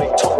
Things according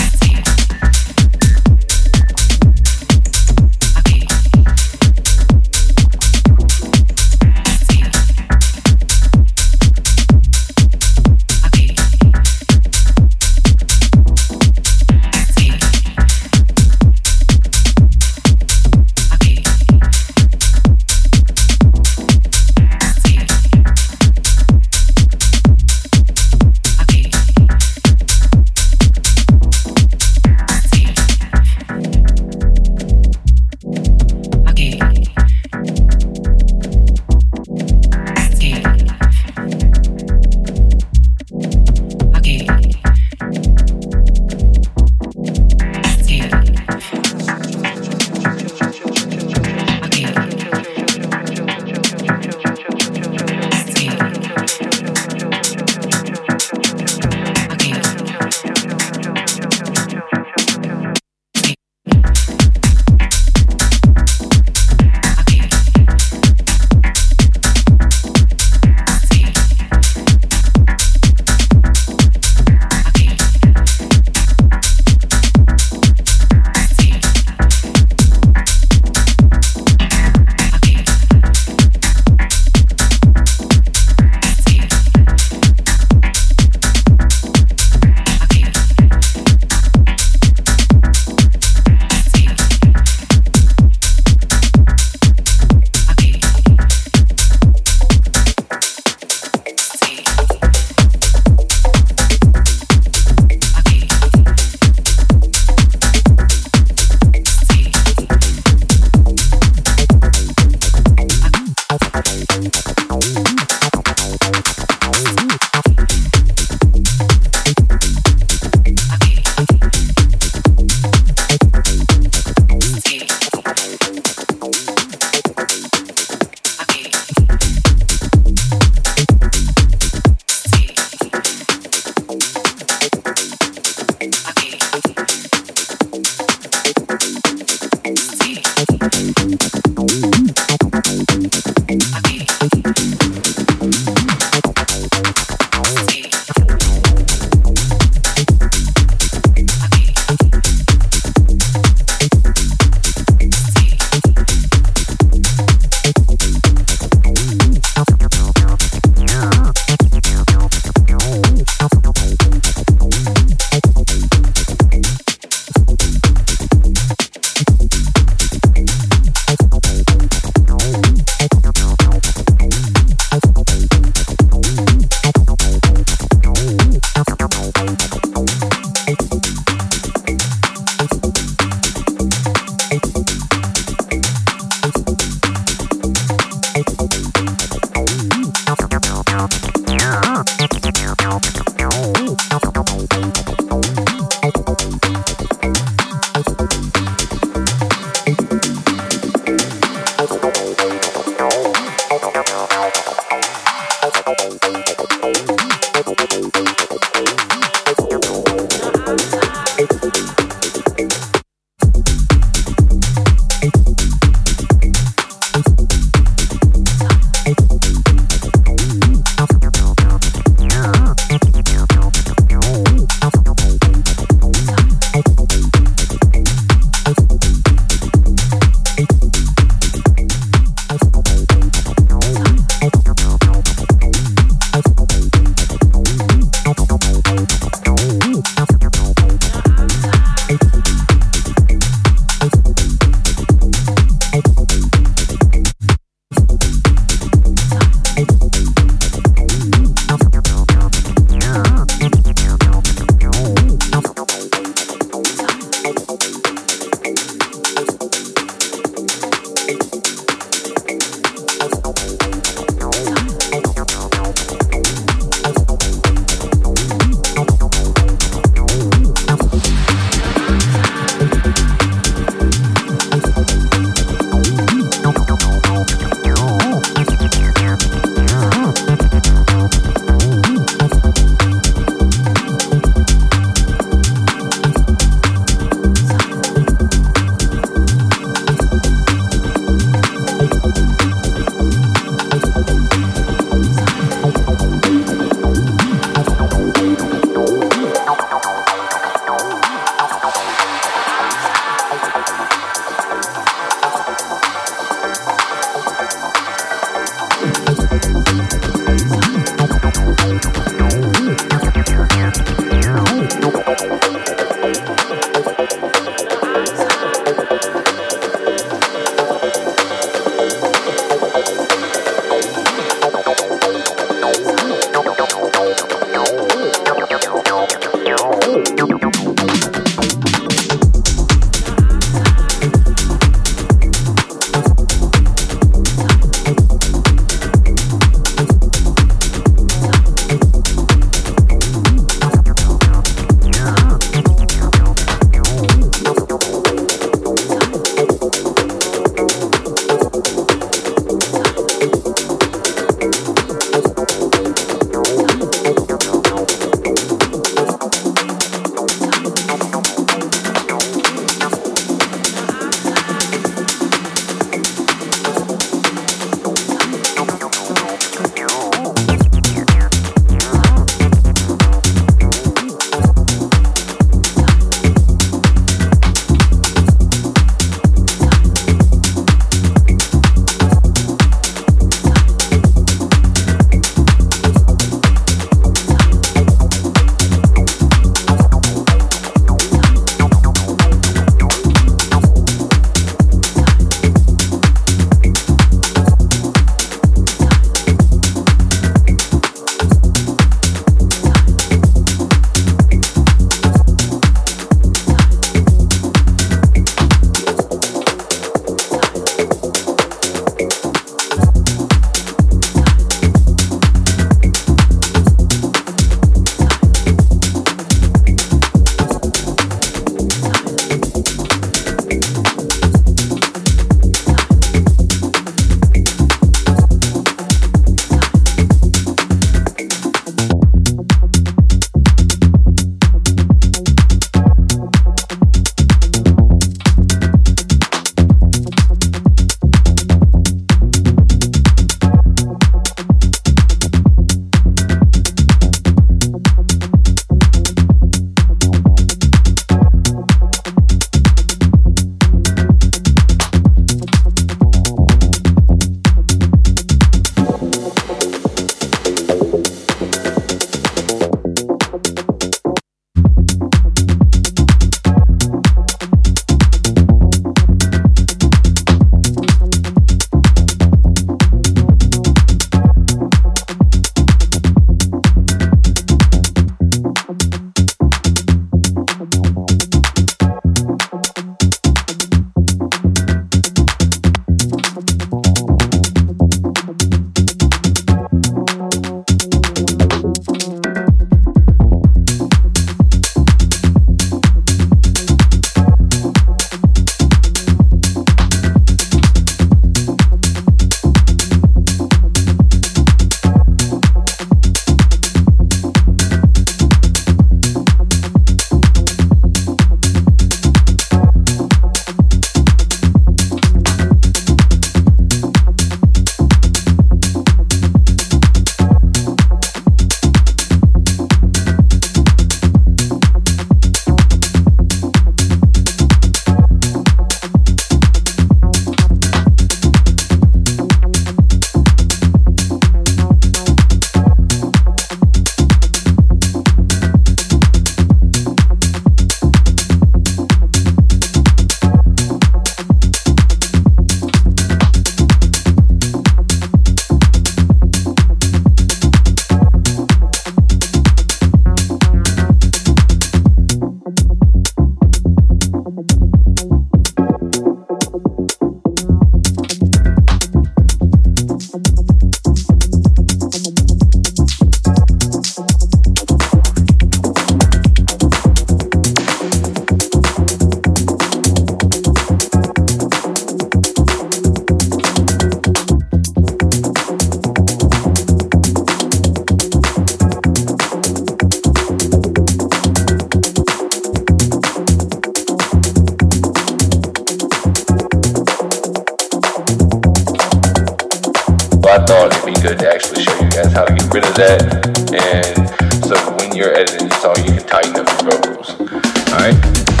I thought it'd be good to actually show you guys how to get rid of that. And so when you're editing the song, you can tighten up your vocals. Alright?